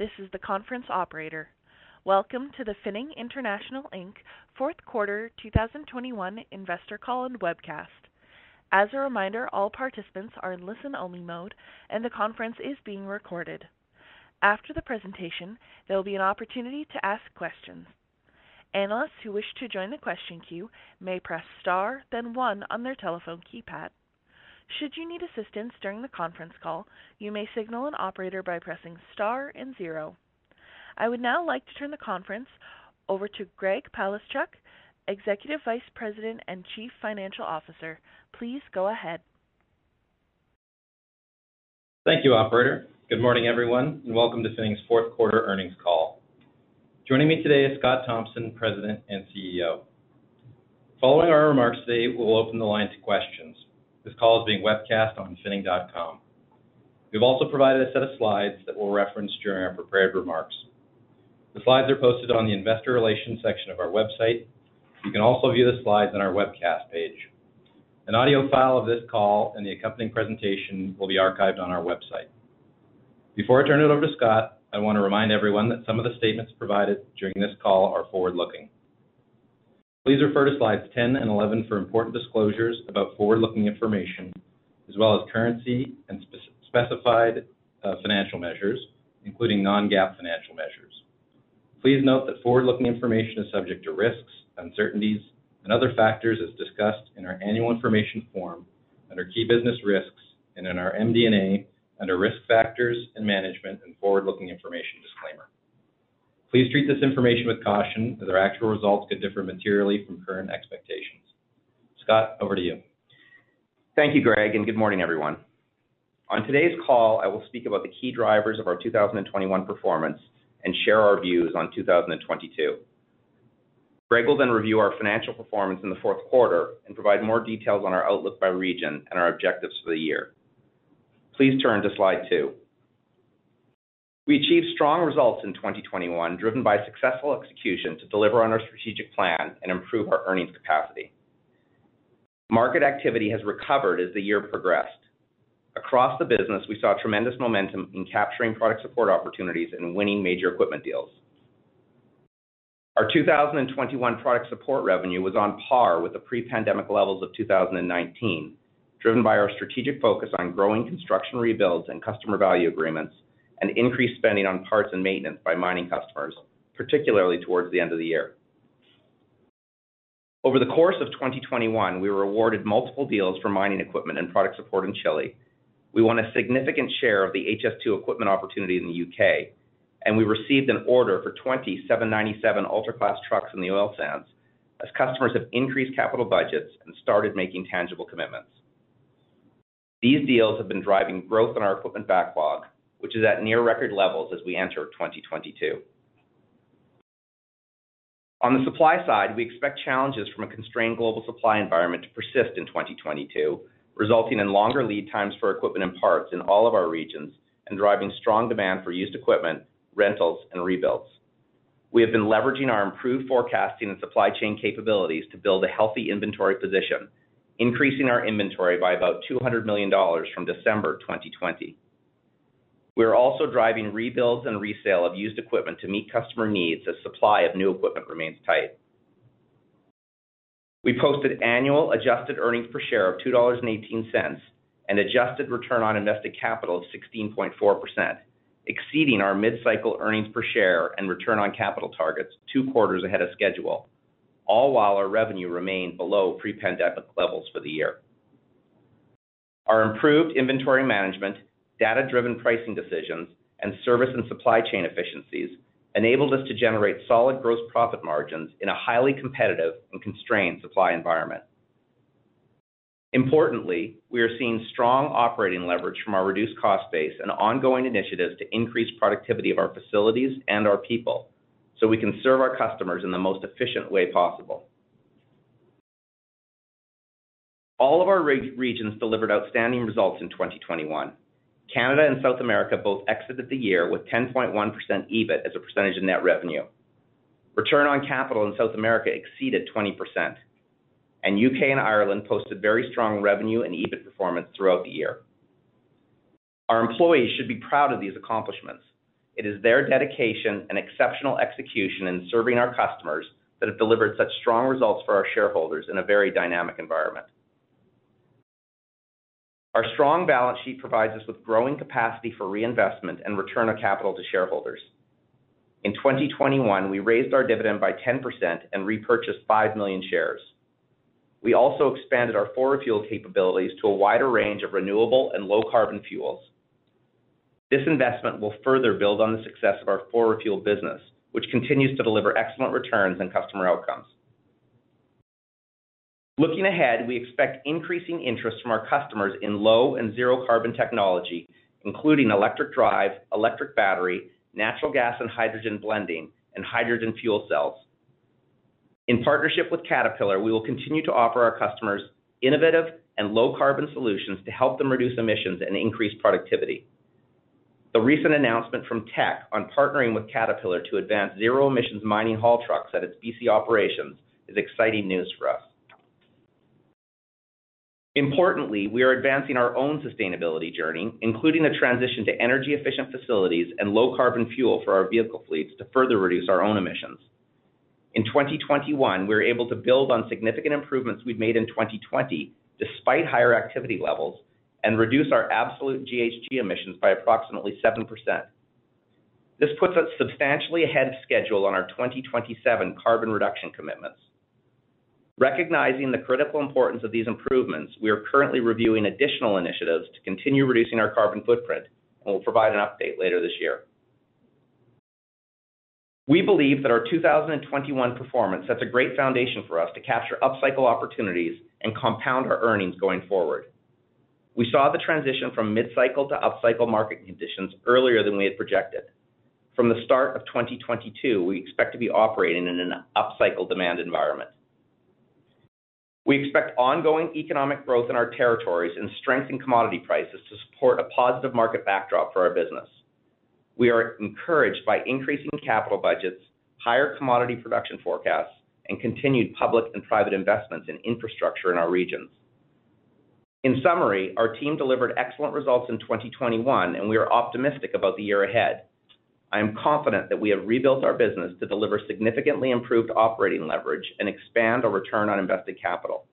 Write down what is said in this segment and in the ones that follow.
This is the conference operator. Welcome to the Finning International Inc. fourth quarter 2021 investor call and webcast. As a reminder, all participants are in listen-only mode, and the conference is being recorded. After the presentation, there will be an opportunity to ask questions. Analysts who wish to join the question queue may press star, then one on their telephone keypad. Should you need assistance during the conference call, you may signal an operator by pressing star and zero. I would now like to turn the conference over to Greg Palaschuk, Executive Vice President and Chief Financial Officer. Please go ahead. Thank you, operator. Good morning, everyone, and welcome to Finning's fourth quarter earnings call. Joining me today is Scott Thomson, President and CEO. Following our remarks today, we'll open the line to questions. This call is being webcast on finning.com. We've also provided a set of slides that we'll reference during our prepared remarks. The slides are posted on the investor relations section of our website. You can also view the slides on our webcast page. An audio file of this call and the accompanying presentation will be archived on our website. Before I turn it over to Scott, I want to remind everyone that some of the statements provided during this call are forward-looking. Please refer to slides 10 and 11 for important disclosures about forward-looking information, as well as currency and specified uh, financial measures, including non-GAAP financial measures. Please note that forward-looking information is subject to risks, uncertainties, and other factors as discussed in our annual information form under Key Business Risks and in our MD&A under Risk Factors and Management and Forward-Looking Information Disclaimer. Please treat this information with caution, as our actual results could differ materially from current expectations. Scott, over to you. Thank you, Greg, and good morning, everyone. On today's call, I will speak about the key drivers of our 2021 performance and share our views on 2022. Greg will then review our financial performance in the fourth quarter and provide more details on our outlook by region and our objectives for the year. Please turn to slide two. We achieved strong results in 2021, driven by successful execution to deliver on our strategic plan and improve our earnings capacity. Market activity has recovered as the year progressed. Across the business, we saw tremendous momentum in capturing product support opportunities and winning major equipment deals. Our 2021 product support revenue was on par with the pre-pandemic levels of 2019, driven by our strategic focus on growing construction rebuilds and customer value agreements and increased spending on parts and maintenance by mining customers, particularly towards the end of the year. Over the course of 2021, we were awarded multiple deals for mining equipment and product support in Chile. We won a significant share of the HS2 equipment opportunity in the U.K., and we received an order for 20 797 ultra-class trucks in the oil sands as customers have increased capital budgets and started making tangible commitments. These deals have been driving growth in our equipment backlog, which is at near record levels as we enter 2022. On the supply side, we expect challenges from a constrained global supply environment to persist in 2022, resulting in longer lead times for equipment and parts in all of our regions and driving strong demand for used equipment, rentals, and rebuilds. We have been leveraging our improved forecasting and supply chain capabilities to build a healthy inventory position, increasing our inventory by about 200 million dollars from December 2020. We are also driving rebuilds and resale of used equipment to meet customer needs as supply of new equipment remains tight. We posted annual adjusted earnings per share of 2.18 dollars and adjusted return on invested capital of 16.4%, exceeding our mid-cycle earnings per share and return on capital targets two quarters ahead of schedule, all while our revenue remained below pre-pandemic levels for the year. Our improved inventory management, data-driven pricing decisions, and service and supply chain efficiencies enabled us to generate solid gross profit margins in a highly competitive and constrained supply environment. Importantly, we are seeing strong operating leverage from our reduced cost base and ongoing initiatives to increase productivity of our facilities and our people, so we can serve our customers in the most efficient way possible. All of our regions delivered outstanding results in 2021. Canada and South America both exited the year with 10.1% EBIT as a percentage of net revenue. Return on capital in South America exceeded 20%, and U.K. and Ireland posted very strong revenue and EBIT performance throughout the year. Our employees should be proud of these accomplishments. It is their dedication and exceptional execution in serving our customers that have delivered such strong results for our shareholders in a very dynamic environment. Our strong balance sheet provides us with growing capacity for reinvestment and return of capital to shareholders. In 2021, we raised our dividend by 10% and repurchased 5 million shares. We also expanded our forward fuel capabilities to a wider range of renewable and low carbon fuels. This investment will further build on the success of our forward fuel business, which continues to deliver excellent returns and customer outcomes. Looking ahead, we expect increasing interest from our customers in low and zero carbon technology, including electric drive, electric battery, natural gas and hydrogen blending, and hydrogen fuel cells. In partnership with Caterpillar, we will continue to offer our customers innovative and low carbon solutions to help them reduce emissions and increase productivity. The recent announcement from Teck on partnering with Caterpillar to advance zero emissions mining haul trucks at its BC operations is exciting news for us. Importantly, we are advancing our own sustainability journey, including a transition to energy efficient facilities and low carbon fuel for our vehicle fleets to further reduce our own emissions. In 2021, we were able to build on significant improvements we'd made in 2020 despite higher activity levels and reduce our absolute GHG emissions by approximately 7%. This puts us substantially ahead of schedule on our 2027 carbon reduction commitments. Recognizing the critical importance of these improvements, we are currently reviewing additional initiatives to continue reducing our carbon footprint, and we'll provide an update later this year. We believe that our 2021 performance sets a great foundation for us to capture upcycle opportunities and compound our earnings going forward. We saw the transition from mid-cycle to upcycle market conditions earlier than we had projected. From the start of 2022, we expect to be operating in an upcycle demand environment. We expect ongoing economic growth in our territories and strength in commodity prices to support a positive market backdrop for our business. We are encouraged by increasing capital budgets, higher commodity production forecasts, and continued public and private investments in infrastructure in our regions. In summary, our team delivered excellent results in 2021, and we are optimistic about the year ahead. I am confident that we have rebuilt our business to deliver significantly improved operating leverage and expand our return on invested capital.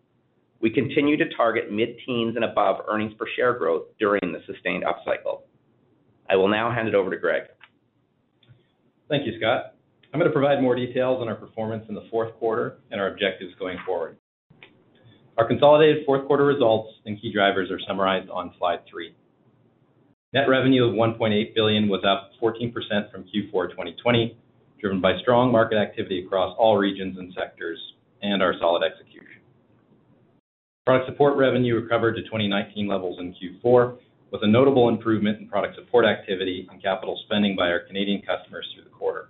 We continue to target mid-teens and above earnings per share growth during the sustained upcycle. I will now hand it over to Greg. Thank you, Scott. I'm gonna provide more details on our performance in the fourth quarter and our objectives going forward. Our consolidated fourth quarter results and key drivers are summarized on slide three. Net revenue of 1.8 billion was up 14% from Q4 2020, driven by strong market activity across all regions and sectors and our solid execution. Product support revenue recovered to 2019 levels in Q4, with a notable improvement in product support activity and capital spending by our Canadian customers through the quarter.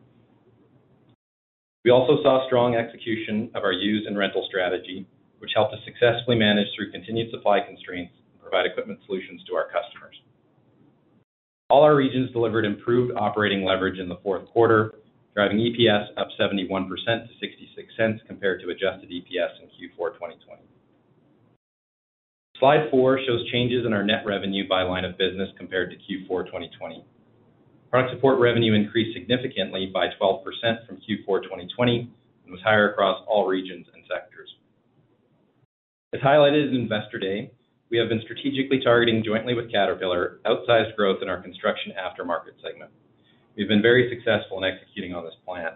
We also saw strong execution of our use and rental strategy, which helped us successfully manage through continued supply constraints and provide equipment solutions to our customers. All our regions delivered improved operating leverage in the fourth quarter, driving EPS up 71% to $0.66 compared to adjusted EPS in Q4 2020. Slide four shows changes in our net revenue by line of business compared to Q4 2020. Product support revenue increased significantly by 12% from Q4 2020 and was higher across all regions and sectors. As highlighted in Investor Day, we have been strategically targeting jointly with Caterpillar outsized growth in our construction aftermarket segment. We've been very successful in executing on this plan.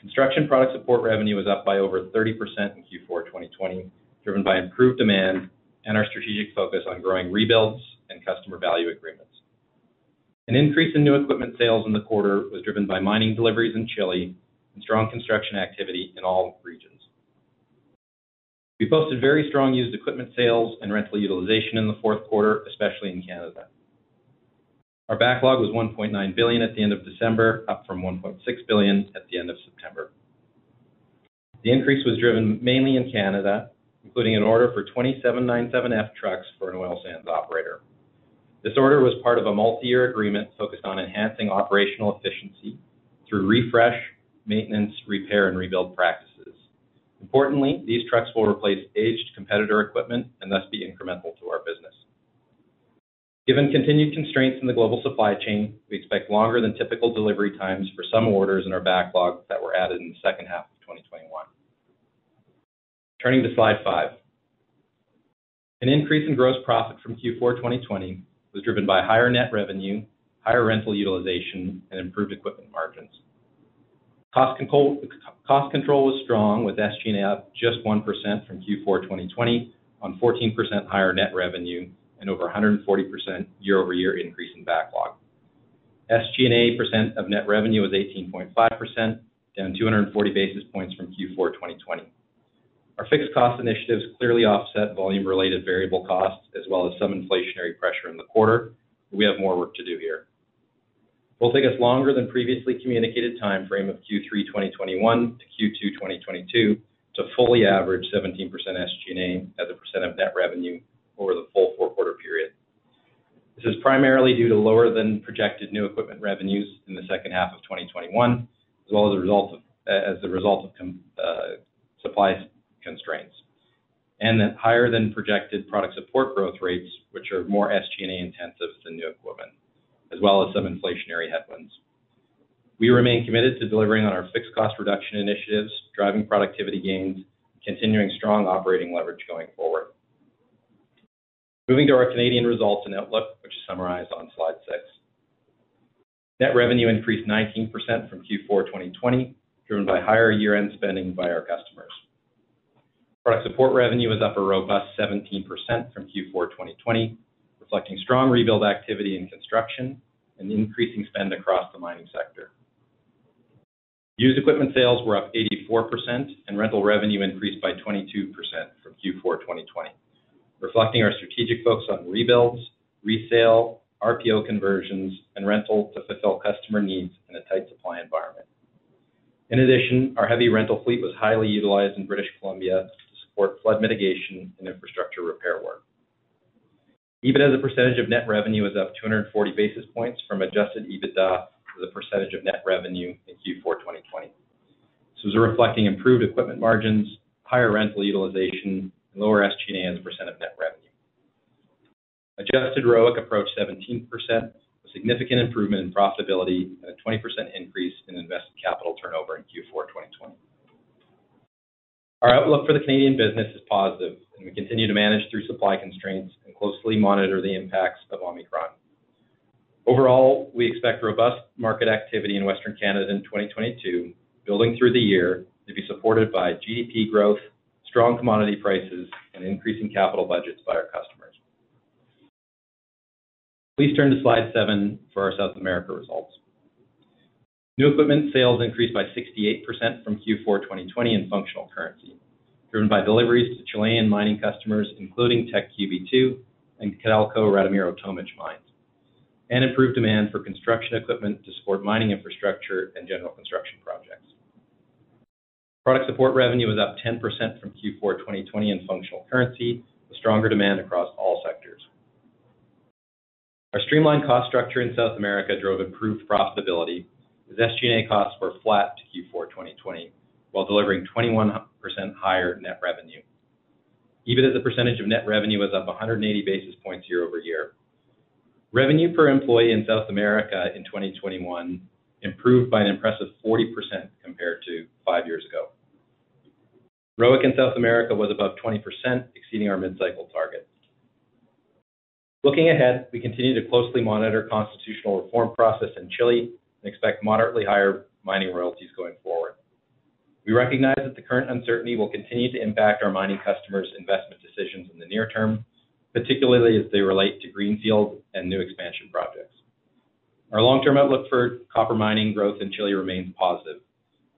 Construction product support revenue was up by over 30% in Q4 2020, driven by improved demand and our strategic focus on growing rebuilds and customer value agreements. An increase in new equipment sales in the quarter was driven by mining deliveries in Chile and strong construction activity in all regions. We posted very strong used equipment sales and rental utilization in the fourth quarter, especially in Canada. Our backlog was 1.9 billion at the end of December, up from 1.6 billion at the end of September. The increase was driven mainly in Canada, including an order for 27 797F trucks for an oil sands operator. This order was part of a multi-year agreement focused on enhancing operational efficiency through refresh, maintenance, repair, and rebuild practices. Importantly, these trucks will replace aged competitor equipment and thus be incremental to our business. Given continued constraints in the global supply chain, we expect longer than typical delivery times for some orders in our backlog that were added in the second half of 2021. Turning to slide five. An increase in gross profit from Q4 2020 was driven by higher net revenue, higher rental utilization, and improved equipment margins. Cost control was strong, with SG&A up just 1% from Q4 2020 on 14% higher net revenue and over 140% year-over-year increase in backlog. SG&A percent of net revenue was 18.5%, down 240 basis points from Q4 2020. Our fixed cost initiatives clearly offset volume-related variable costs as well as some inflationary pressure in the quarter. We have more work to do here. Will take us longer than previously communicated timeframe of Q3 2021 to Q2 2022 to fully average 17% SG&A as a percent of net revenue over the full four-quarter period. This is primarily due to lower than projected new equipment revenues in the second half of 2021, as well as a result of as a result of uh, supply constraints, and higher than projected product support growth rates, which are more SG&A intensive than new equipment, as well as some inflationary headwinds. We remain committed to delivering on our fixed cost reduction initiatives, driving productivity gains, continuing strong operating leverage going forward. Moving to our Canadian results and outlook, which is summarized on slide six. Net revenue increased 19% from Q4 2020, driven by higher year-end spending by our customers. Product support revenue was up a robust 17% from Q4 2020, reflecting strong rebuild activity in construction and increasing spend across the mining sector. Used equipment sales were up 84%, and rental revenue increased by 22% from Q4 2020, reflecting our strategic focus on rebuilds, resale, RPO conversions, and rental to fulfill customer needs in a tight supply environment. In addition, our heavy rental fleet was highly utilized in British Columbia to support flood mitigation and infrastructure repair work. EBIT as a percentage of net revenue was up 240 basis points from adjusted EBITDA as a percentage of net revenue in Q4 2020. This was reflecting improved equipment margins, higher rental utilization, and lower SG&A as a percent of net revenue. Adjusted ROIC approached 17%, a significant improvement in profitability and a 20% increase in invested capital turnover in Q4 2020. Our outlook for the Canadian business is positive, and we continue to manage through supply constraints and closely monitor the impacts of Omicron. Overall, we expect robust market activity in Western Canada in 2022, building through the year to be supported by GDP growth, strong commodity prices, and increasing capital budgets by our customers. Please turn to slide seven for our South America results. New equipment sales increased by 68% from Q4 2020 in functional currency, driven by deliveries to Chilean mining customers, including Teck QB2 and Codelco Radomiro Tomic mines, and improved demand for construction equipment to support mining infrastructure and general construction projects. Product support revenue was up 10% from Q4 2020 in functional currency, with stronger demand across all sectors. Our streamlined cost structure in South America drove improved profitability, as SG&A costs were flat to Q4 2020, while delivering 21% higher net revenue. EBIT as a percentage of net revenue was up 180 basis points year-over-year. Revenue per employee in South America in 2021 improved by an impressive 40% compared to five years ago. ROIC in South America was above 20%, exceeding our mid-cycle target. Looking ahead, we continue to closely monitor constitutional reform process in Chile and expect moderately higher mining royalties going forward. We recognize that the current uncertainty will continue to impact our mining customers' investment decisions in the near term, particularly as they relate to greenfield and new expansion projects. Our long-term outlook for copper mining growth in Chile remains positive,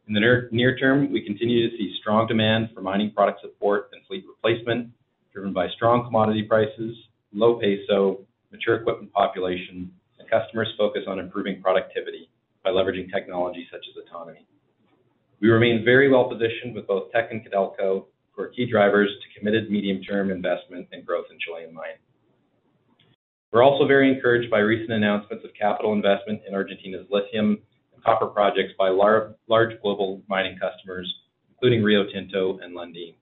In the near term, we continue to see strong demand for mining product support and fleet replacement, driven by strong commodity prices, low peso, mature equipment population, and customers' focus on improving productivity by leveraging technology such as autonomy. We remain very well positioned with both Teck and Codelco, who are key drivers to committed medium-term investment and growth in Chilean mining. We're also very encouraged by recent announcements of capital investment in Argentina's lithium and copper projects by large global mining customers, including Rio Tinto and Lundin.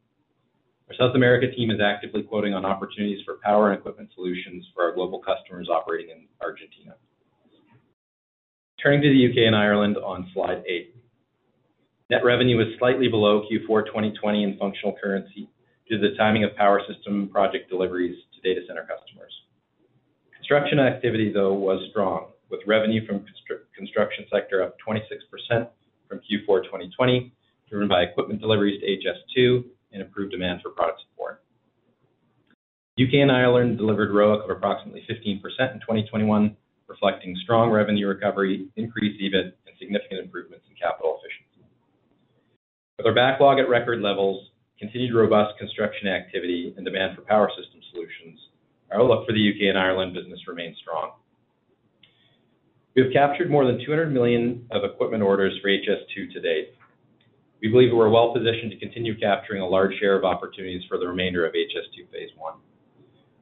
Our South America team is actively quoting on opportunities for power and equipment solutions for our global customers operating in Argentina. Turning to the U.K. and Ireland on slide eight. Net revenue was slightly below Q4 2020 in functional currency due to the timing of power system project deliveries to data center customers. Construction activity, though, was strong, with revenue from construction sector up 26% from Q4 2020, driven by equipment deliveries to HS2 and improved demand for product support. U.K. and Ireland delivered ROIC of approximately 15% in 2021, reflecting strong revenue recovery, increased EBIT, and significant improvements in capital efficiency. With our backlog at record levels, continued robust construction activity, and demand for power system solutions, our outlook for the U.K. and Ireland business remains strong. We have captured more than 200 million of equipment orders for HS2 to date. We believe we're well positioned to continue capturing a large share of opportunities for the remainder of HS2 phase I.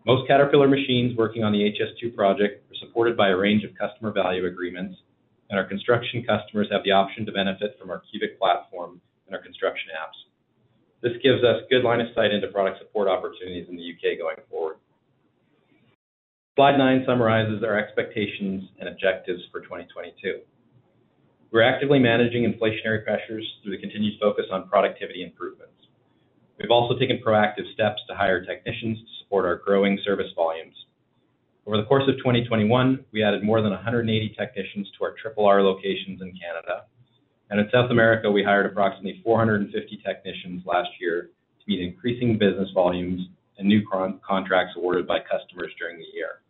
Most Caterpillar machines working on the HS2 project are supported by a range of customer value agreements, and our construction customers have the option to benefit from our CUBIC platform and our construction apps. This gives us good line of sight into product support opportunities in the U.K. going forward. Slide nine summarizes our expectations and objectives for 2022. We're actively managing inflationary pressures through the continued focus on productivity improvements. We've also taken proactive steps to hire technicians support our growing service volumes. Over the course of 2021, we added more than 180 technicians to our Triple R locations in Canada. And in South America, we hired approximately 450 technicians last year to meet increasing business volumes and new contracts awarded by customers during the year,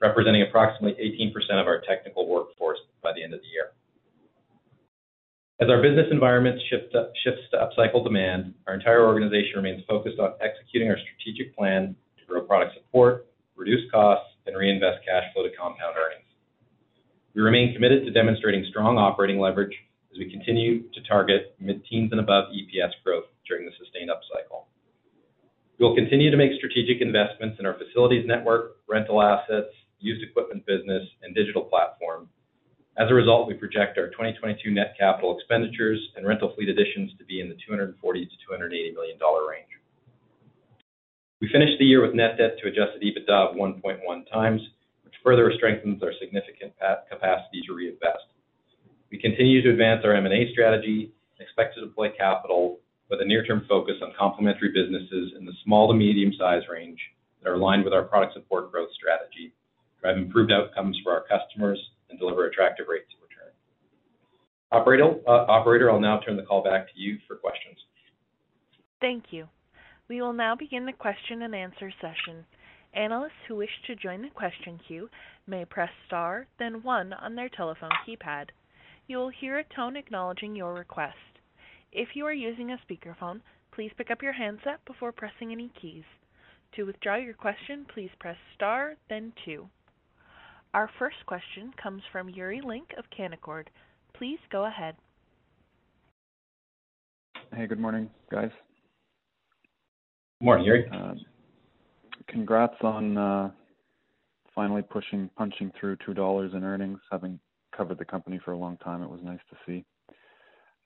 representing approximately 18% of our technical workforce by the end of the year. As our business environment shifts to upcycle demand, our entire organization remains focused on executing our strategic plan to grow product support, reduce costs, and reinvest cash flow to compound earnings. We remain committed to demonstrating strong operating leverage as we continue to target mid-teens and above EPS growth during the sustained upcycle. We will continue to make strategic investments in our facilities network, rental assets, used equipment business, and digital platform. As a result, we project our 2022 net capital expenditures and rental fleet additions to be in the 240 million-280 million dollar range. We finished the year with net debt to adjusted EBITDA of 1.1x, which further strengthens our significant capacity to reinvest. We continue to advance our M&A strategy and expect to deploy capital with a near-term focus on complementary businesses in the small to medium-size range that are aligned with our product support growth strategy, drive improved outcomes for our customers, and deliver attractive rates of return. Operator, uh, I'll now turn the call back to you for questions. Thank you. We will now begin the question-and-answer session. Analysts who wish to join the question queue may press star, then one on their telephone keypad. You will hear a tone acknowledging your request. If you are using a speakerphone, please pick up your handset before pressing any keys. To withdraw your question, please press star then two. Our first question comes from Yuri Lynk of Canaccord. Please go ahead. Hey, good morning, guys. Morning, Yuri. Congrats on uh, finally pushing, punching through 2 dollars in earnings. Having covered the company for a long time, it was nice to see.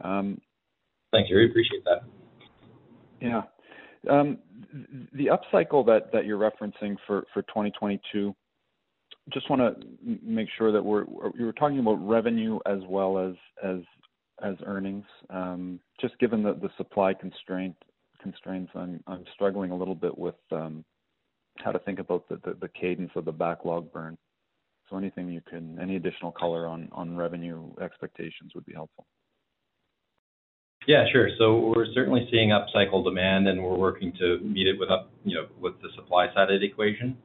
Um, Thanks, Yuri. Appreciate that. Yeah. Um, The upcycle that that you're referencing for for 2022, just wanna make sure that we're you're talking about revenue as well as as as earnings. Um, Just given the the supply constraints, I'm struggling a little bit with um, how to think about the the cadence of the backlog burn. So anything you can, any additional color on on revenue expectations would be helpful. Yeah, sure. So we're certainly seeing upcycle demand, and we're working to meet it with, up, you know, with the supply side of the equation.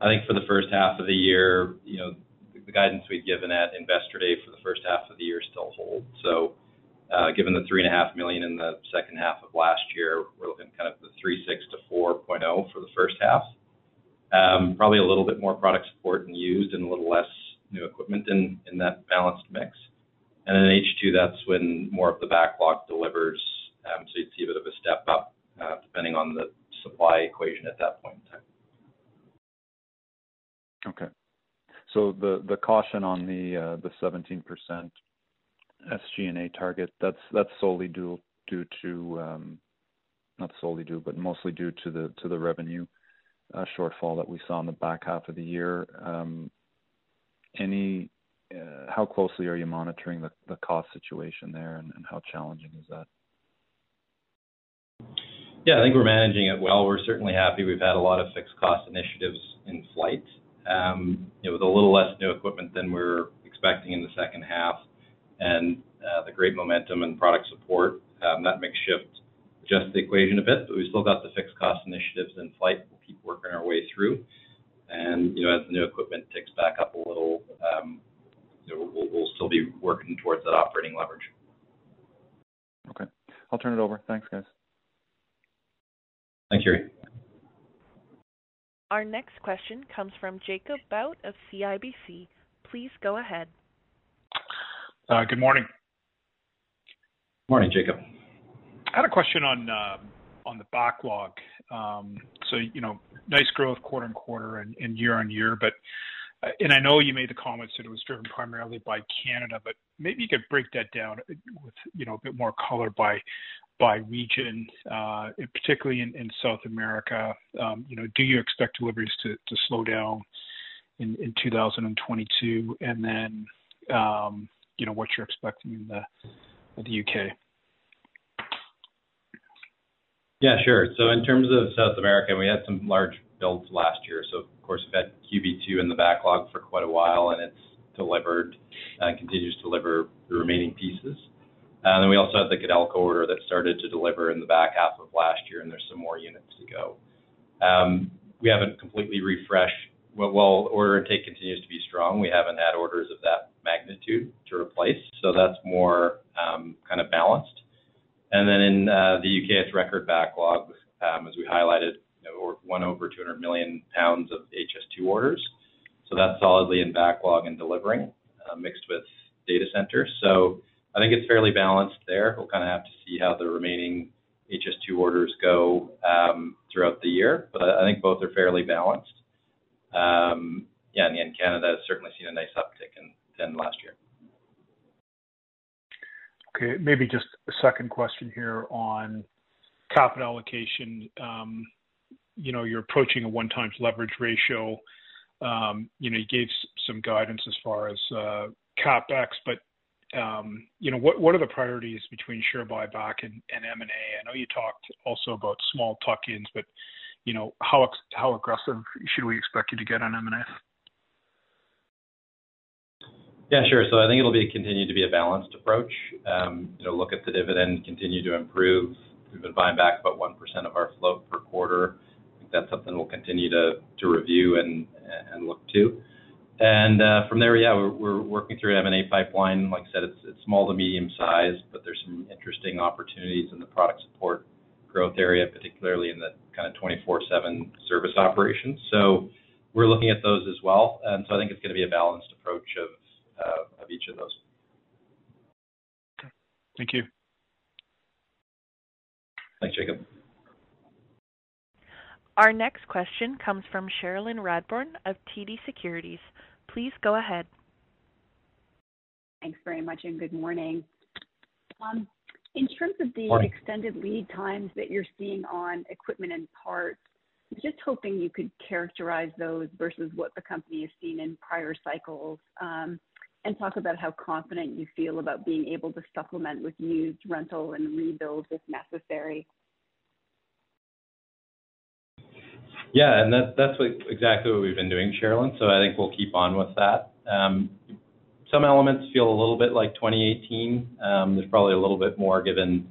I think for the first half of the year, you know, the guidance we've given at Investor Day for the first half of the year still holds. Uh, given the 3.5 million in the second half of last year, we're looking kind of the 3.6-4.0 for the first half. Um, probably a little bit more product support and used and a little less new equipment in that balanced mix. And in H2, that's when more of the backlog delivers, um, so you'd see a bit of a step up, uh, depending on the supply equation at that point in time. Okay. So the caution on the uh, 17% SG&A target, that's that's solely due due to, um, not solely due, but mostly due to the to the revenue uh, shortfall that we saw in the back half of the year. Um any uh, how closely are you monitoring the cost situation there, and how challenging is that? Yeah, I think we're managing it well. We're certainly happy. We've had a lot of fixed cost initiatives in flight. Um, you know, with a little less new equipment than we're expecting in the second half and uh, the great momentum and product support, um, that mix shift adjusts the equation a bit, but we've still got the fixed cost initiatives in flight. We'll keep working our way through. And you know, as the new equipment ticks back up a little, um, you know, we'll still be working towards that operating leverage. Okay. I'll turn it over. Thanks, guys. Thanks, Yuri. Our next question comes from Jacob Bout of CIBC. Please go ahead. Uh, good morning. Morning, Jacob. I had a question on uh, the backlog. Um so, you know, nice growth quarter-over-quarter and year-over-year, but uh, and I know you made the comments that it was driven primarily by Canada, but maybe you could break that down with, you know, a bit more color by region, particularly in South America. Um, you know, do you expect deliveries to slow down in 2022? You know, what you're expecting in the the U.K. Yeah, sure. So in terms of South America, we had some large builds last year. So of course, we've had QB2 in the backlog for quite a while, and it's delivered and continues to deliver the remaining pieces. And then we also have the Codelco order that started to deliver in the back half of last year, and there's some more units to go. Um, We haven't completely refreshed. While order intake continues to be strong, we haven't had orders of that magnitude to replace, so that's more um, kind of balanced. And then in uh, the U.K., it's record backlog, um, as we highlighted, won over 200 million pounds of HS2 orders. So that's solidly in backlog and delivering, uh, mixed with data centers. So I think it's fairly balanced there. We'll kind of have to see how the remaining HS2 orders go um, throughout the year, but I think both are fairly balanced. Yeah, and Canada has certainly seen a nice uptick than last year. Okay. Maybe just a second question here on capital allocation. Um, you know, you're approaching a 1x leverage ratio. Um, you know, you gave some guidance as far as uh, CapEx, but um, you know, what are the priorities between share buyback and M&A? I know you talked also about small tuck-ins, but you know, how aggressive should we expect you to get on M&A? Yeah, sure. So I think it'll be continue to be a balanced approach. Um, you know, look at the dividend continue to improve. We've been buying back about 1% of our float per quarter. I think that's something we'll continue to review and look to. And uh, from there, yeah, we're working through M&A pipeline. Like I said, it's small to medium size, but there's some interesting opportunities in the product support growth area, particularly in the kind of 24/7 service operations. So we're looking at those as well. And so I think it's gonna be a balanced approach of Uh, each of those. Okay. Thank you. Thanks, Jacob. Our next question comes from Cherilyn Radbourne of TD Securities. Please go ahead. Thanks very much, and good morning. Um, in terms of the Morning. Extended lead times that you're seeing on equipment and parts, just hoping you could characterize those versus what the company has seen in prior cycles, um, and talk about how confident you feel about being able to supplement with used rental and rebuilds if necessary. Yeah. And that, that's exactly what we've been doing, Cherilyn. I think we'll keep on with that. Um, some elements feel a little bit like 2018. Um, there's probably a little bit more given,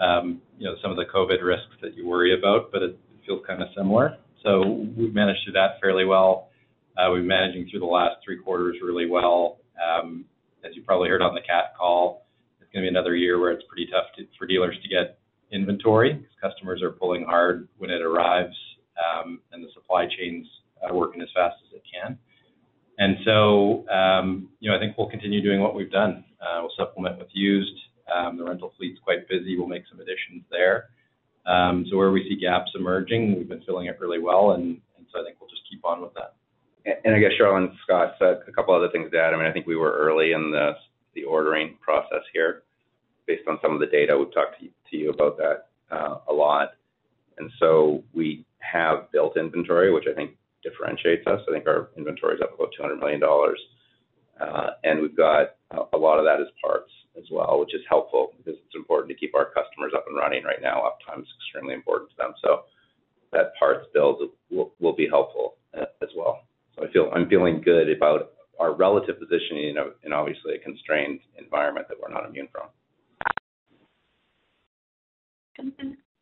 um, you know, some of the COVID risks that you worry about, but it feels kind of similar. So we've managed through that fairly well. Uh, We're managing through the last three quarters really well. As you probably heard on the Cat call, it's gonna be another year where it's pretty tough to, for dealers to get inventory because customers are pulling hard when it arrives, um, and the supply chain's are working as fast as it can. And so, um, you know, I think we'll continue doing what we've done. Uh, We'll supplement with used. Um, The rental fleet's quite busy. We'll make some additions there. Um, so where we see gaps emerging, we've been filling it really well, and, and so I think we'll just keep on with that. I guess, Cherilyn, Scott said a couple other things to add. I mean, I think we were early in the ordering process here based on some of the data. We've talked to you about that a lot. And so we have built inventory, which I think differentiates us. I think our inventory is up about 200 million dollars. Uh, and we've got a lot of that as parts as well, which is helpful because it's important to keep our customers up and running right now. Uptime is extremely important to them. So that parts build will be helpful as well. I'm feeling good about our relative positioning in a in obviously a constrained environment that we're not immune from.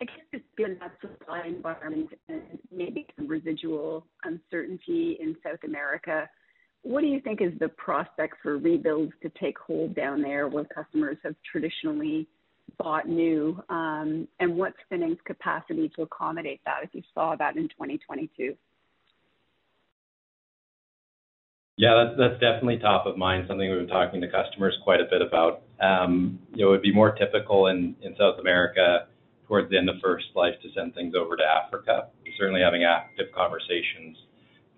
I guess given that supply environment and maybe some residual uncertainty in South America, what do you think is the prospect for rebuilds to take hold down there where customers have traditionally bought new? Um, and what's Finning's capacity to accommodate that if you saw that in 2022? Yeah, that's definitely top of mind, something we've been talking to customers quite a bit about. Um, you know, it would be more typical in South America towards the end of first life to send things over to Africa. We're certainly having active conversations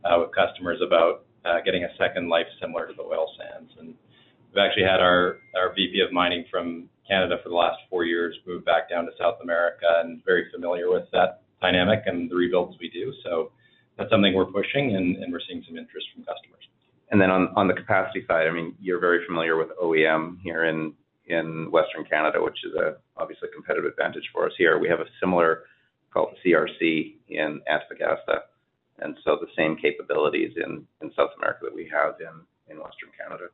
uh, with customers about uh, getting a second life similar to the oil sands. And we've actually had our VP of mining from Canada for the last four years move back down to South America and very familiar with that dynamic and the rebuilds we do. So that's something we're pushing and we're seeing some interest from customers. And then on the capacity side, I mean, you're very familiar with OEM here in Western Canada, which is obviously a competitive advantage for us here. We have a similar called CRC in Antofagasta, and so the same capabilities in South America that we have in Western Canada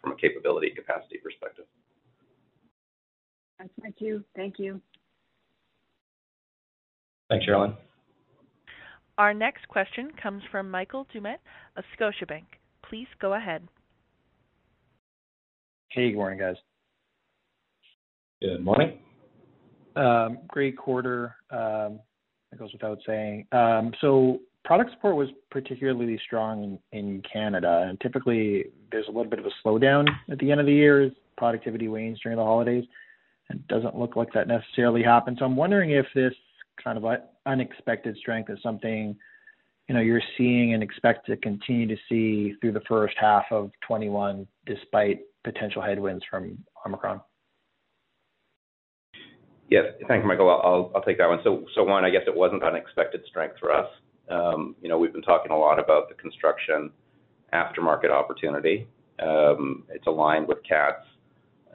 from a capability capacity perspective. That's my cue. Thank you. Thanks, Cherilyn. Our next question comes from Michael Doumet of Scotiabank. Please go ahead. Hey, good morning, guys. Good morning. Great quarter, that goes without saying. Um, so product support was particularly strong in Canada, and typically there's a little bit of a slowdown at the end of the year as productivity wanes during the holidays. It doesn't look like that necessarily happened. So I'm wondering if this kind of unexpected strength is something, you know, you're seeing and expect to continue to see through the first half of 2021 despite potential headwinds from Omicron. Yes. Thank you, Michael. I'll take that one. So so one, I guess it wasn't unexpected strength for us. Um, you know, we've been talking a lot about the construction aftermarket opportunity. Um, it's aligned with Cat's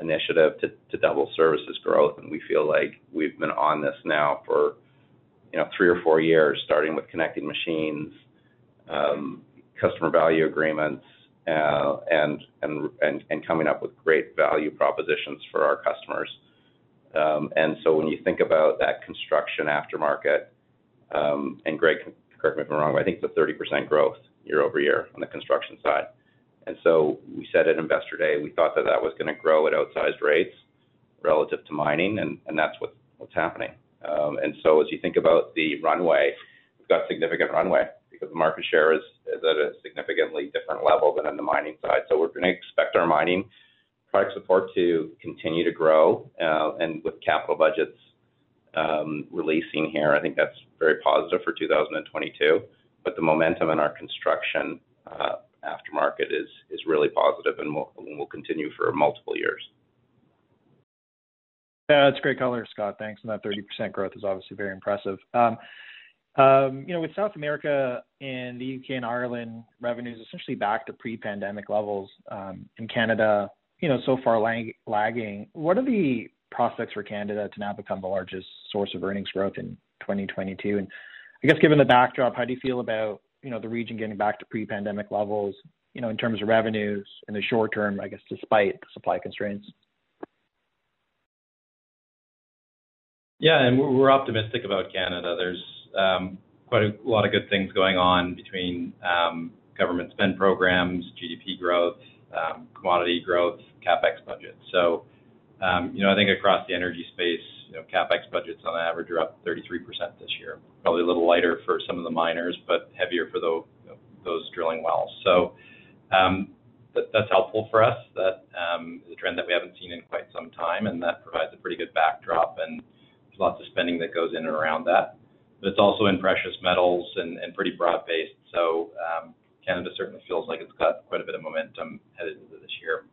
initiative to double services growth, and we feel like we've been on this now for, you know, three or four years, starting with connecting machines, um, customer value agreements, uh, and and and and coming up with great value propositions for our customers. Um, and so when you think about that construction aftermarket, um, and Greg, correct me if I'm wrong, but I think it's a 30% growth year-over-year on the construction side. And so we said at Investor Day, we thought that that was gonna grow at outsized rates relative to mining, and that's what's what's happening. Um, and so as you think about the runway, we've got significant runway because the market share is at a significantly different level than in the mining side. So we're gonna expect our mining product support to continue to grow, uh, and with capital budgets um, releasing here, I think that's very positive for 2022. But The momentum in our construction uh, aftermarket is is really positive and will continue for multiple years. Yeah, that's great color, Scott. Thanks. And that 30% growth is obviously very impressive. Um, um, you know, with South America and the U.K. and Ireland revenues essentially back to pre-pandemic levels, um, in Canada, you know, so far lagging, what are the prospects for Canada to now become the largest source of earnings growth in 2022? And I guess given the backdrop, how do you feel about, you know, the region getting back to pre-pandemic levels, you know, in terms of revenues in the short term, I guess, despite the supply constraints? Yeah, and we're optimistic about Canada. There's um, quite a lot of good things going on between um, government spend programs, GDP growth, um, commodity growth, CapEx budgets. So um, you know, I think across the energy space, you know, CapEx budgets on average are up 33% this year. Probably a little lighter for some of the miners, but heavier for those drilling wells. So, that's helpful for us. That is a trend that we haven't seen in quite some time, and that provides a pretty good backdrop, and lots of spending that goes in and around that. But it's also in precious metals and pretty broad-based. So um, Canada certainly feels like it's got quite a bit of momentum headed into this year.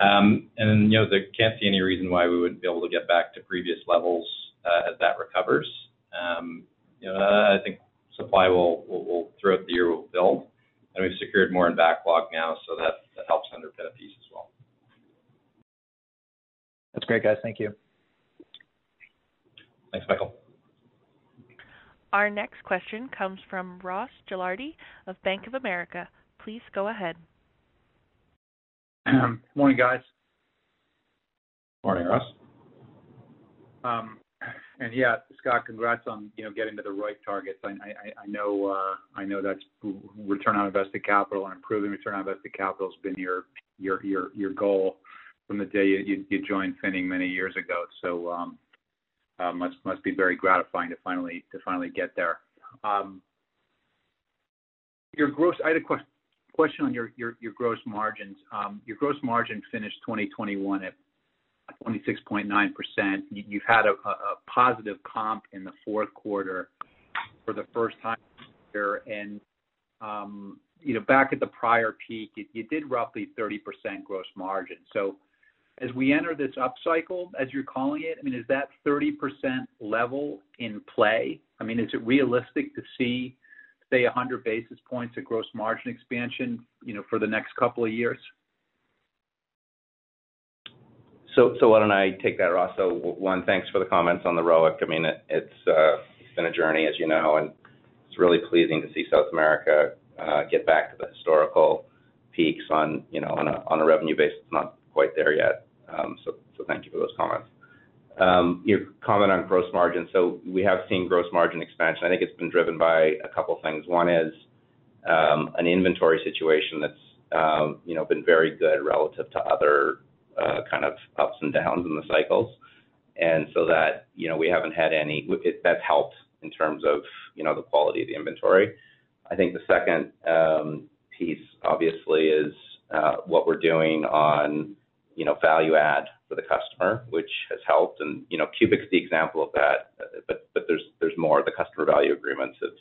Um, and you know, they can't see any reason why we wouldn't be able to get back to previous levels as that recovers. You know, I think supply will will, will throughout the year will build, and we've secured more in backlog now, so that that helps underpin a piece as well. That's great, guys. Thank you. Thanks, Michael. Our next question comes from Ross Gilardi of Bank of America. Please go ahead. Morning, guys. Morning, Ross. Um and yeah, Scott, congrats on, you know, getting to the ROIC targets. I know that's return on invested capital and improving return on invested capital has been your goal from the day you joined Finning many years ago. Must must be very gratifying to finally to finally get there. Um, your gross. I had a question on your your, your gross margins. Um, Your gross margin finished 2021 at 26.9%. You've had a a positive comp in the fourth quarter for the first time here. And um, you know, back at the prior peak, you did roughly 30% gross margin. As we enter this upcycle, as you're calling it, I mean, is that 30% level in play? I mean, is it realistic to see, say, 100 basis points of gross margin expansion, you know, for the next couple of years? So, so why don't I take that, Ross? So One, thanks for the comments on the ROIC. I mean, it's been a journey, as you know, and it's really pleasing to see South America uh, get back to the historical peaks on, you know, on a revenue basis. It's not quite there yet. Um, thank you for those comments. Um, your comment on gross margin. So we have seen gross margin expansion. I think it's been driven by a couple things. One is um, an inventory situation that's, you know, been very good relative to other uh, kind of ups and downs in the cycles. And so that, you know, we haven't had any. That's helped in terms of, you know, the quality of the inventory. I think the second piece obviously is uh, what we're doing on, you know, value add for the customer, which has helped. And, you know, CUBIQ's the example of that. But but there's there's more. The customer value agreements have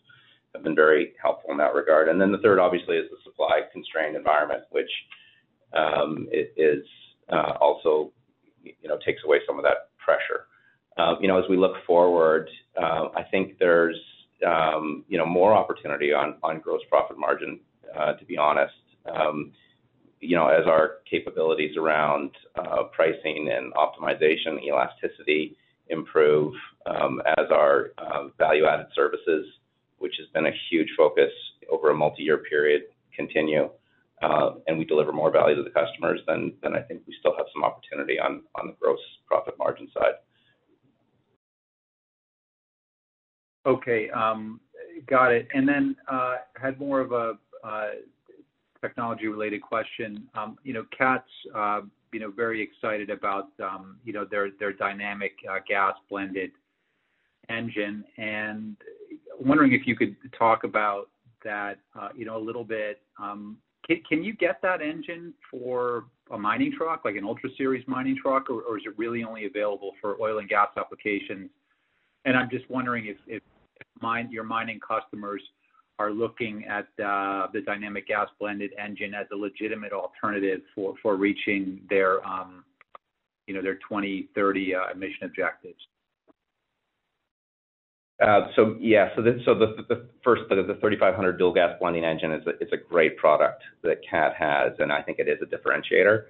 have been very helpful in that regard. And then the third obviously is the supply constrained environment, which um, it is uh, also, you know, takes away some of that pressure. Uh, you know, as we look forward, uh, I think there's, um, you know, more opportunity on on gross profit margin, to be honest. Um, You know, as our capabilities around uh, pricing and optimization, elasticity improve, um, as our um, value-added services, which has been a huge focus over a multi-year period, continue, uh, and we deliver more value to the customers, then I think we still have some opportunity on on the gross profit margin side. Okay. Um, got it. And then, uh, had more of a technology-related question. Um, you know, Cat's uh, you know very excited about um, you know their dynamic uh, gas blended engine. And wondering if you could talk about that uh, you know a little bit. Um, can you get that engine for a mining truck, like an Ultra Series mining truck, or is it really only available for oil and gas applications? And I'm just wondering if if your mining customers are looking at the dynamic gas blended engine as a legitimate alternative for for reaching their um, you know their 2030 uh, emission objectives. Uh, so yeah, so the so the first, the the 3500 dual gas blending engine is a great product that Cat has, and I think it is a differentiator.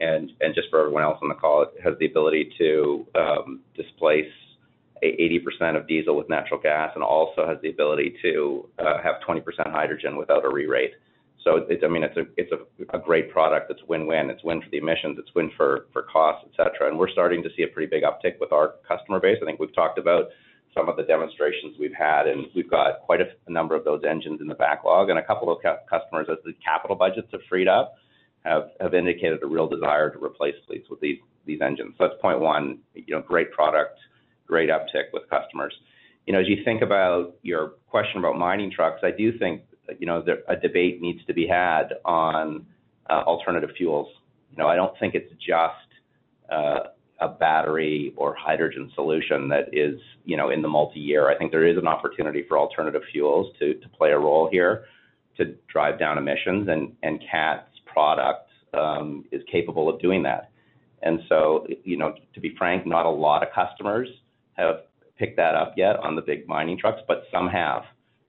And and just for everyone else on the call, it has the ability to um, displace 80% of diesel with natural gas and also has the ability to uh, have 20% hydrogen without a re-rate. So it's, I mean, it's a it's a, a great product. It's win-win. It's win for the emissions, it's win for cost, et cetera. And we're starting to see a pretty big uptick with our customer base. I think we've talked about some of the demonstrations we've had, and we've got quite a number of those engines in the backlog. And a couple of customers, as the capital budgets have freed up, have have indicated a real desire to replace fleets with these these engines. So that's point one. You know, great product, great uptick with customers. You know, as you think about your question about mining trucks, I do think, you know, that a debate needs to be had on uh, alternative fuels. You know, I don't think it's just uh, a battery or hydrogen solution that is, you know, in the multi-year. I think there is an opportunity for alternative fuels to play a role here to drive down emissions, and Cat's product um, is capable of doing that. And so you know, to be frank, not a lot of customers have picked that up yet on the big mining trucks, but some have.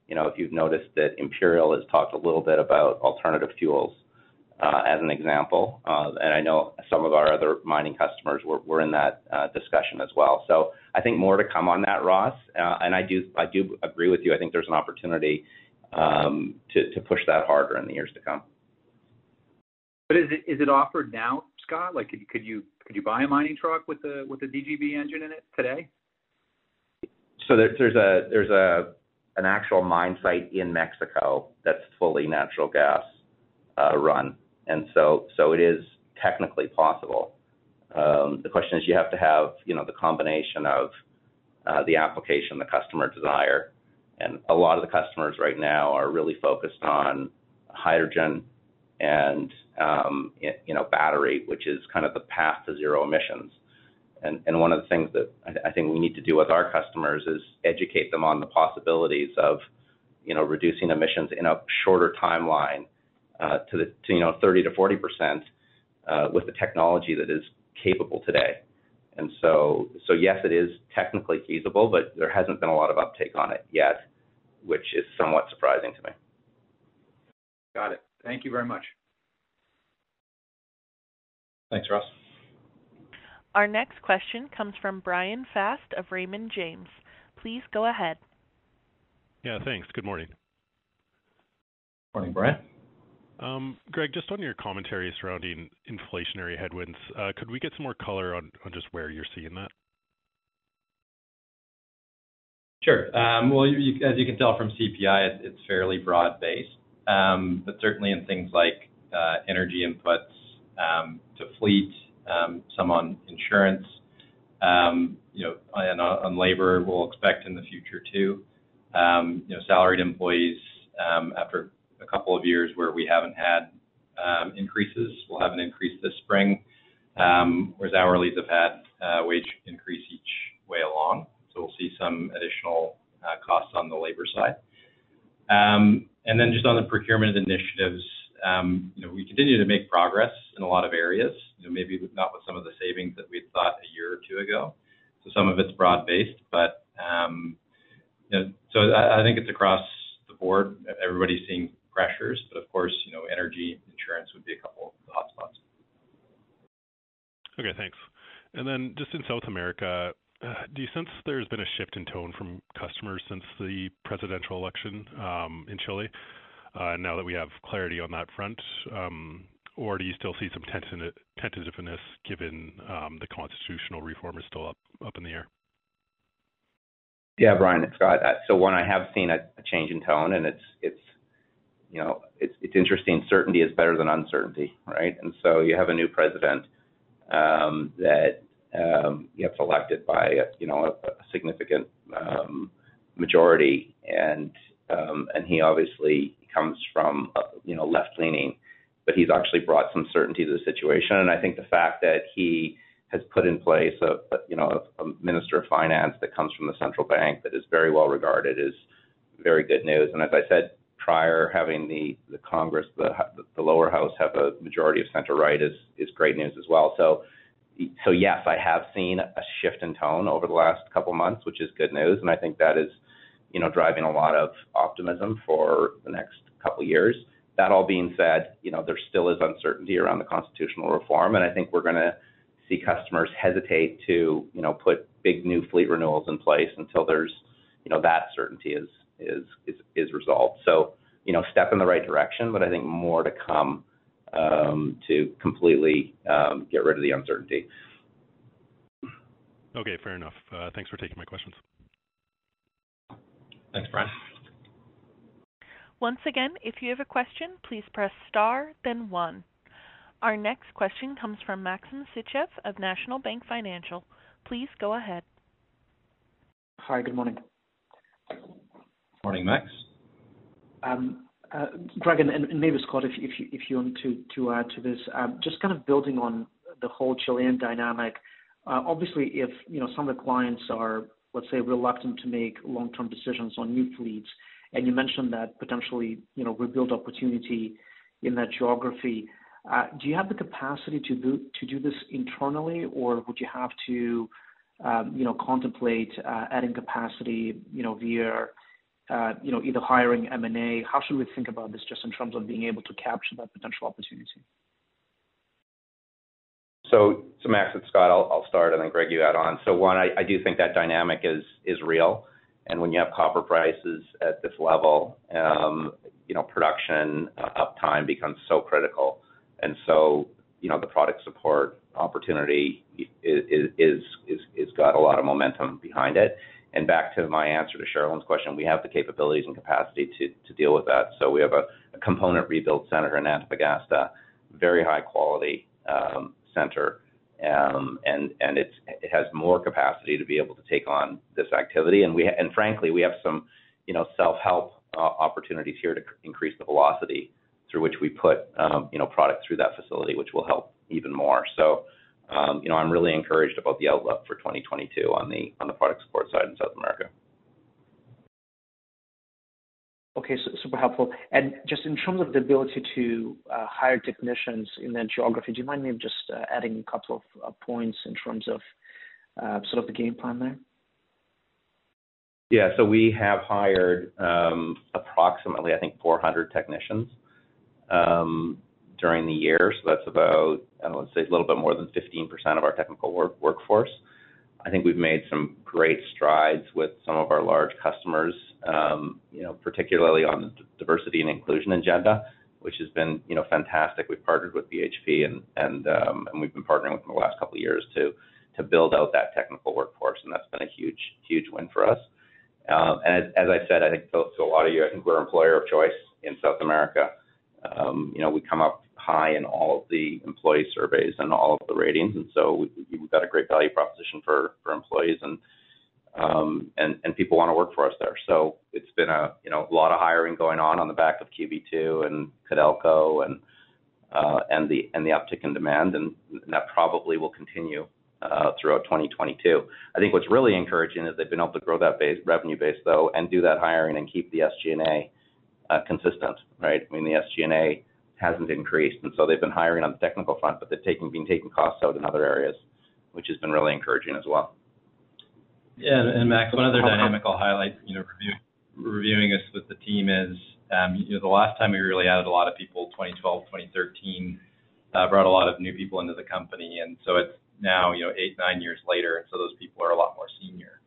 You know, if you've noticed that Imperial has talked a little bit about alternative fuels, uh, as an example, uh, and I know some of our other mining customers were in that uh, discussion as well. So I think more to come on that, Ross. And I do I do agree with you. I think there's an opportunity um, to push that harder in the years to come. But is it is it offered now, Scott? Like, could you could you buy a mining truck with a DGB engine in it today? So there, there's a there's a an actual mine site in Mexico that's fully natural gas uh, run. And so so it is technically possible. Um, The question is you have to have, you know, the combination of uh, the application the customer desire. And a lot of the customers right now are really focused on hydrogen and, um, you know, battery, which is kind of the path to zero emissions. And, and one of the things that I i think we need to do with our customers is educate them on the possibilities of, you know, reducing emissions in a shorter timeline, uh, to the to, you know, 30 to 40 percent uh, with the technology that is capable today. And so, so yes, it is technically feasible, but there hasn't been a lot of uptake on it yet, which is somewhat surprising to me. Got it. Thank you very much. Thanks, Ross. Our next question comes from Bryan Fast of Raymond James. Please go ahead. Yeah, thanks. Good morning. Morning, Bryan. Um, Greg, just on your commentary surrounding inflationary headwinds, uh, could we get some more color on just where you're seeing that? Sure. Um, well, as you can tell from CPI, it's fairly broad-based. Um but certainly in things like uh, energy inputs um, to fleet, Um, some on insurance, um, you know, and on labor, we'll expect in the future too. Um, you know, salaried employees, after a couple of years where we haven't had increases, we'll have an increase this spring, whereas hourlies have had uh, wage increase each way along. So we'll see some additional uh, costs on the labor side. Um and then just on the procurement initiatives, Um, you know, we continue to make progress in a lot of areas, you know, maybe not with some of the savings that we'd thought a year or two ago. So some of it's broad-based, but um, you know, so I think it's across the board. Everybody's seeing pressures, but of course, you know, energy, insurance would be a couple of hotspots. Okay, thanks. And then just in South America, do you sense there's been a shift in tone from customers since the presidential election um, in Chile, Uh, now that we have clarity on that front? Um, or do you still see some tentativeness given um, the constitutional reform is still up in the air? Yeah, Bryan, it's Scott. So one, I have seen a change in tone, and it's you know, it's interesting. Certainty is better than uncertainty, right? And so you have a new president um, that gets elected by you know, a significant majority. And he obviously comes from uh, you know, left-leaning, but he's actually brought some certainty to the situation. And I think the fact that he has put in place a you know, a minister of finance that comes from the central bank that is very well regarded is very good news. And as I said prior, having the the Congress, the the lower house have a majority of center-right is is great news as well. So. So yes, I have seen a shift in tone over the last couple months, which is good news, and I think that is, you know, driving a lot of optimism for the next couple of years. That all being said, you know, there still is uncertainty around the constitutional reform, and I think we're gonna see customers hesitate to, you know, put big new fleet renewals in place until there's, you know, that certainty is resolved. So, you know, step in the right direction, but I think more to come um, to completely um, get rid of the uncertainty. Okay, fair enough. Uh, thanks for taking my questions. Thanks, Bryan. Once again, if you have a question, please press star then one. Our next question comes from Maxim Sytchev of National Bank Financial. Please go ahead. Hi, good morning. Morning, Max. Um, uh, Greg, and maybe Scott, if if you if you want to to add to this. Um, just kind of building on the whole Chilean dynamic. Uh, obviously, if you know, some of the clients are, let's say, reluctant to make long-term decisions on new fleets, and you mentioned that potentially, you know, rebuild opportunity in that geography, uh, do you have the capacity to do to do this internally, or would you have to, um, you know, contemplate uh, adding capacity, you know, via, uh, you know, either hiring M&A? How should we think about this just in terms of being able to capture that potential opportunity? Max, it's Scott. I'll start, and then Greg, you add on. So one, I do think that dynamic is is real. And when you have copper prices at this level, um, you know, production uh, uptime becomes so critical. And so you know, the product support opportunity is is is is got a lot of momentum behind it. And back to my answer to Cherilyn's question, we have the capabilities and capacity to to deal with that. So we have a component rebuild center in Antofagasta, very high quality um, center. Um, and and it's it has more capacity to be able to take on this activity. And we and frankly, we have some, you know, self-help uh, opportunities here to increase the velocity through which we put, um, you know, product through that facility, which will help even more. So. Um, you know, I'm really encouraged about the outlook for 2022 on the on the product support side in South America. Okay. Super helpful. And just in terms of the ability to uh, hire technicians in that geography, do you mind maybe just uh, adding a couple of uh, points in terms of sort of the game plan there? Yeah. So we have hired um, approximately, I think, 400 technicians um, during the year. So that's about, I let's say a little bit more than 15% of our technical workforce. I think we've made some great strides with some of our large customers, you know, particularly on the diversity and inclusion agenda, which has been, you know, fantastic. We've partnered with BHP and and, and we've been partnering with them the last couple of years to to build out that technical workforce, and that's been a huge huge win for us. Um, and as as I said, I think to a lot of you, I think we're employer of choice in South America. Um, You know, we come up high in all of the employee surveys and all of the ratings, and so we've got a great value proposition for, for employees and people wanna work for us there. So it's been a you know a lot of hiring going on on the back of QB2 and Codelco and uh, and the and the uptick in demand, and that probably will continue uh, throughout 2022. I think what's really encouraging is they've been able to grow that base revenue base, though, and do that hiring and keep the SG&A uh, consistent, right? I mean, the SG&A hasn't increased, and so they've been hiring on the technical front, but they're been taking costs out in other areas, which has been really encouraging as well. Yeah. And Max, one other dynamic I'll highlight, you know, reviewing this with the team is, um, you know, the last time we really added a lot of people, 2012, 2013, uh, brought a lot of new people into the company. And so it's now, you know, eight, nine years later, and so those people are a lot more senior.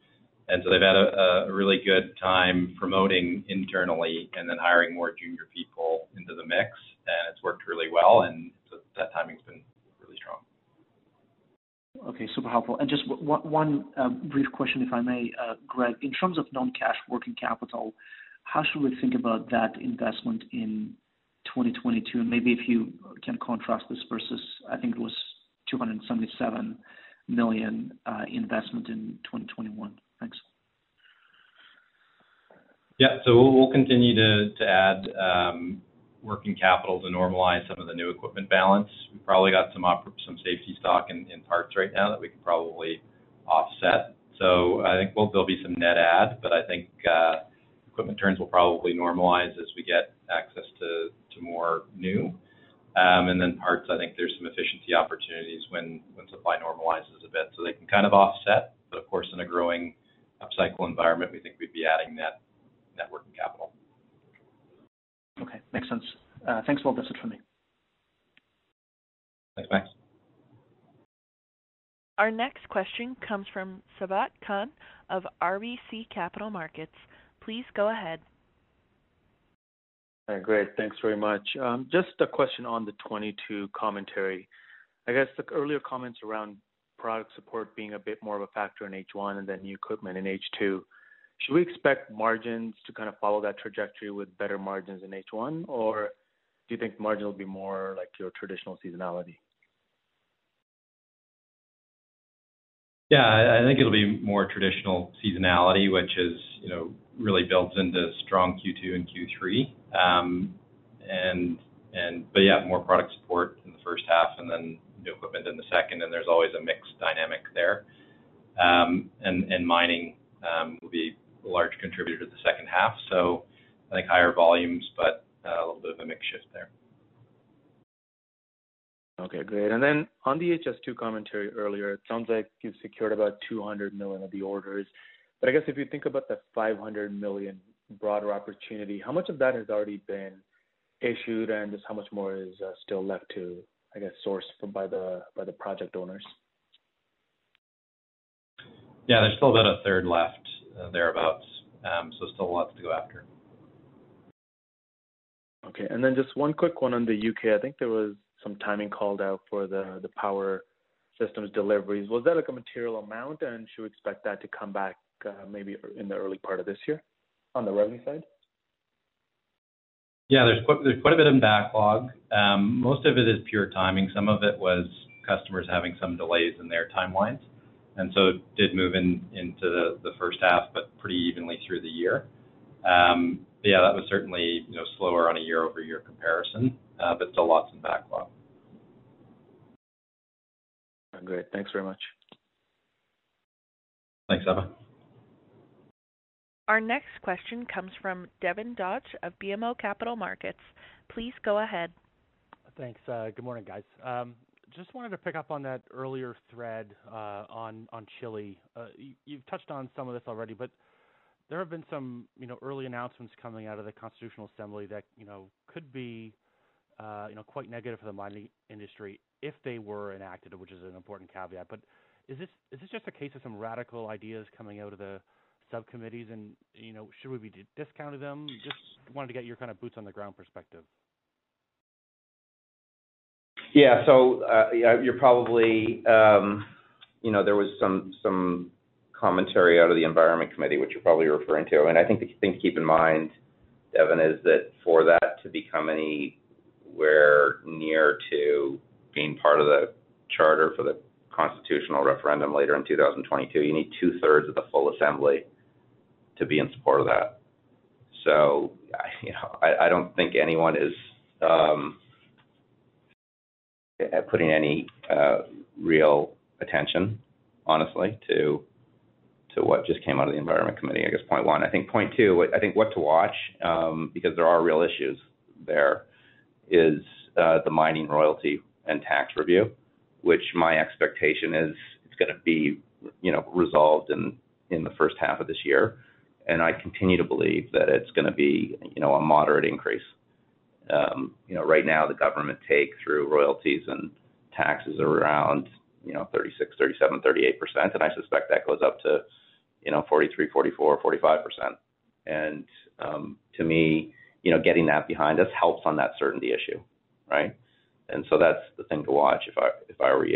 And so they've had a really good time promoting internally and then hiring more junior people into the mix, and it's worked really well. And so that timing's been. Okay. Super helpful. And just one uh, brief question, if I may, uh, Greg. In terms of non-cash working capital, how should we think about that investment in 2022? Maybe if you can contrast this versus, I think it was $277 million uh, investment in 2021. Thanks. Yeah. So we'll continue to add um, working capital to normalize some of the new equipment balance. We've probably got some safety stock in parts right now that we can probably offset. So I think there'll be some net add, but I think equipment turns will probably normalize as we get access to more new. Um and then parts, I think there's some efficiency opportunities when when supply normalizes a bit, so they can kind of offset. But of course, in a growing upcycle environment, we think we'd be adding net working capital. Okay. Makes sense. Uh, thanks a lot. That's it for me. Thanks, Max. Our next question comes from Sabahat Khan of RBC Capital Markets. Please go ahead. Great. Thanks very much. Um, just a question on the 2022 commentary. I guess the earlier comments around product support being a bit more of a factor in H1 and then new equipment in H2. Should we expect margins to kind of follow that trajectory with better margins in H1? Or do you think margin will be more like your traditional seasonality? Yeah, I think it'll be more traditional seasonality, which is, you know, really builds into strong Q2 and Q3. Um, but yeah, more product support in the first half and then new equipment in the second, and there's always a mixed dynamic there. Um, and mining um, will be a large contributor to the second half. So I think higher volumes, but uh, a little bit of a mix shift there. Okay, great. And then on the HS2 commentary earlier, it sounds like you've secured about 200 million of the orders. But I guess if you think about the 500 million broader opportunity, how much of that has already been issued, and just how much more is uh, still left to, I guess, source by the by the project owners? Yeah, there's still about a third left, Uh, thereabouts. Um, so still lots to go after. Okay. And then just one quick one on the U.K. I think there was some timing called out for the power systems deliveries. Was that like a material amount, and should we expect that to come back, uh, maybe in the early part of this year on the revenue side? Yeah, there's quite a bit in backlog. Um, most of it is pure timing. Some of it was customers having some delays in their timelines, and so it did move in, into the first half, but pretty evenly through the year. Um, yeah, that was certainly, you know, slower on a year-over-year comparison, uh, but still lots in backlog. Great. Thanks very much. Thanks, Sabahat. Our next question comes from Devin Dodge of BMO Capital Markets. Please go ahead. Thanks. Uh, good morning, guys. Um, Just wanted to pick up on that earlier thread uh, on Chile. Uh, you've touched on some of this already, but there have been some, early announcements coming out of the Constitutional Assembly that, could be, uh, know, quite negative for the mining industry if they were enacted, which is an important caveat. But is this just a case of some radical ideas coming out of the subcommittees and, should we be discounting them? Just wanted to get your kind of boots on the So. Uh, yeah. You're probably, um, you know, there was some commentary out of the Environment Committee, which you're probably referring to. And I think the thing to keep in mind, Devin, is that for that to become anywhere near to being part of the charter for the constitutional referendum later in 2022, you need two-thirds of the full assembly to be in support of that. So, you know, I don't think anyone is um, putting any uh, real attention, honestly, to to what just came out of the Environment Committee, I guess, point one. I think point two, I think what to watch, um, because there are real issues there, is uh, the mining royalty and tax review, which my expectation is it's gonna be, you know, resolved in in the first half of this year. And I continue to believe that it's gonna be, you know, a moderate increase. Um, you know, right now the government take through royalties and taxes around, you know, 36%, 37%, 38%, and I suspect that goes up to, you know, 43%, 44%, 45%. And um, to me, you know, getting that behind us helps on that certainty issue, right? And so that's the thing to watch if I were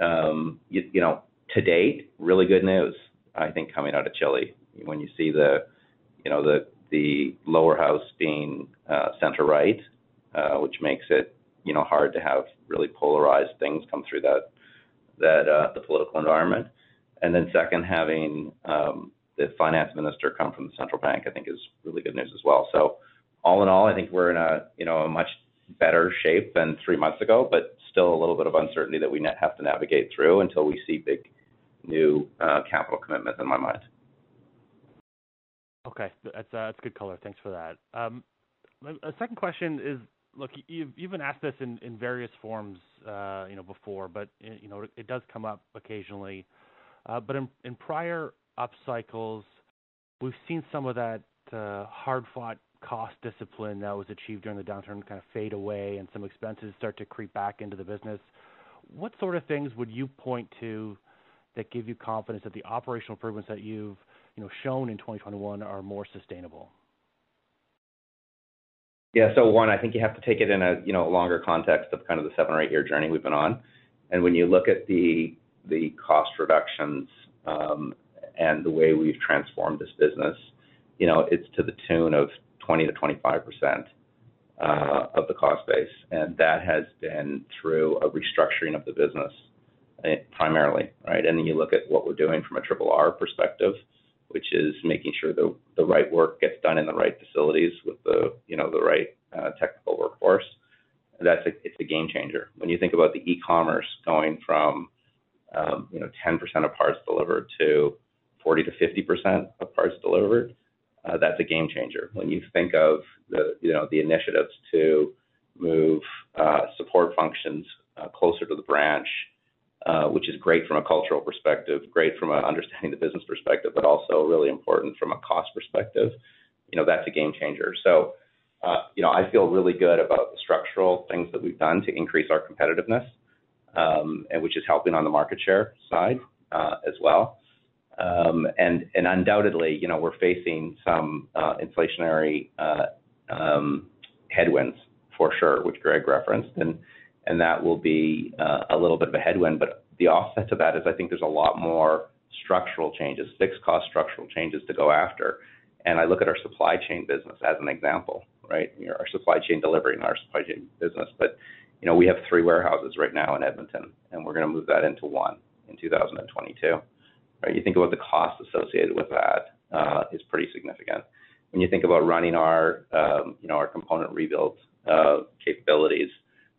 um, you. You know, to date, really good news, I think, coming out of Chile. When you see the, you know, the lower house being uh, center-right, uh, which makes it, you know, hard to have really polarized things come through that uh, the political environment. And then second, having um, the finance minister come from the central bank, I think is really good news as well. So all in all, I think we're in a, you know, a much better shape than three months ago, but still a little bit of uncertainty that we have to navigate through until we see big new capital commitments in my mind. Okay. That's uh, that's good color. Thanks for that. Um, A second question is, look, you've been asked this in various forms, uh, you know, before, but you know, it does come up occasionally. Uh, but in prior up cycles, we've seen some of that hard-fought cost discipline that was achieved during the downturn kind of fade away and some expenses start to creep back into the business. What sort of things would you point to that give you confidence that the operational improvements that you've, you know, shown in 2021 are more sustainable? Yeah. So one, I think you have to take it in a, you know, longer context of kind of the seven or eight-year journey we've been on. And when you look at the the cost reductions, um, and the way we've transformed this business, you know, it's to the tune of 20%-25%. Uh, of the cost base, and that has been through a restructuring of the business eh, primarily, right? And then you look at what we're doing from a triple R perspective, which is making sure the the right work gets done in the right facilities with the, you know, the right uh, technical workforce. That's a, it's a game changer. When you think about the e-commerce going from, um, you know, 10% of parts delivered to 40 to 50% of parts delivered, uh, that's a game changer. When you think of the, you know, the initiatives to move uh, support functions closer to the branch, Uh, which is great from a cultural perspective, great from understanding the business perspective, but also really important from a cost perspective, you know, that's a game changer. So, uh, you know, I feel really good about the structural things that we've done to increase our competitiveness, um, and which is helping on the market share side, uh, as well. Um, and and undoubtedly, you know, we're facing some inflationary um, headwinds for sure, which Greg referenced, and that will be uh, a little bit of a headwind. But the offset to that is I think there's a lot more structural changes, fixed cost structural changes to go after. And I look at our supply chain business as an example, right? Our supply chain delivery and our supply chain business. But, you know, we have three warehouses right now in Edmonton, and we're gonna move that into one in 2022. Right? You think about the cost associated with that uh, is pretty significant. When you think about running our, um, you know, our component rebuild uh, capabilities,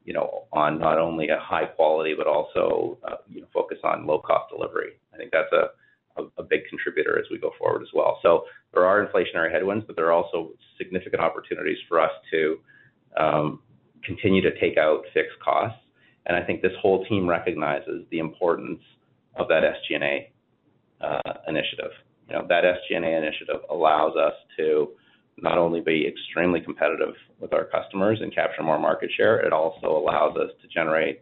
you know, on not only a high quality, but also, uh, you know, focus on low-cost delivery, I think that's a big contributor as we go forward as well. So there are inflationary headwinds, but there are also significant opportunities for us to um, continue to take out fixed costs. And I think this whole team recognizes the importance of that SG&A uh, initiative. You know, that SG&A initiative allows us to not only be extremely competitive with our customers and capture more market share, it also allows us to generate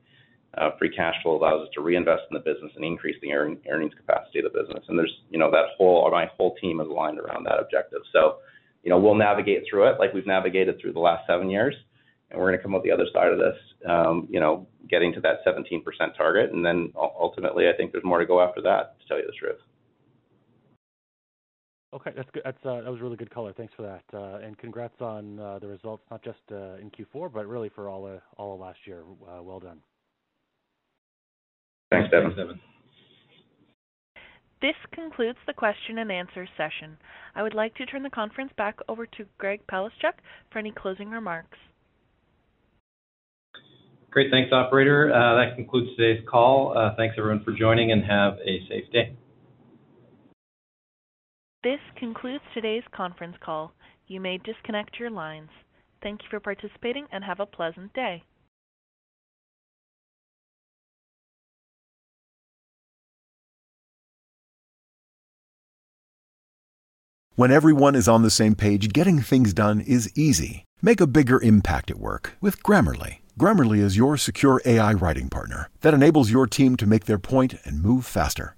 uh, free cash flow, allows us to reinvest in the business and increase the earnings capacity of the business. And there's, you know, that whole, my whole team is aligned around that objective. So, you know, we'll navigate through it like we've navigated through the last seven years, and we're gonna come out the other side of this, um, you know, getting to that 17% target. And then ultimately, I think there's more to go after that, to tell you the truth. Okay, that's good. That's, uh, that was really good color. Thanks for that. Uh, and congrats on uh, the results, not just in Q4, but really for all of last year. Well done. Thanks, Devin. This concludes the question and answer session. I would like to turn the conference back over to Greg Palaschuk for any closing remarks. Great. Thanks, operator. That concludes today's call. Thanks, everyone, for joining, and have a safe day. This concludes today's conference call. You may disconnect your lines. Thank you for participating, and have a pleasant day. When everyone is on the same page, getting things done is easy. Make a bigger impact at work with Grammarly. Grammarly is your secure AI writing partner that enables your team to make their point and move faster.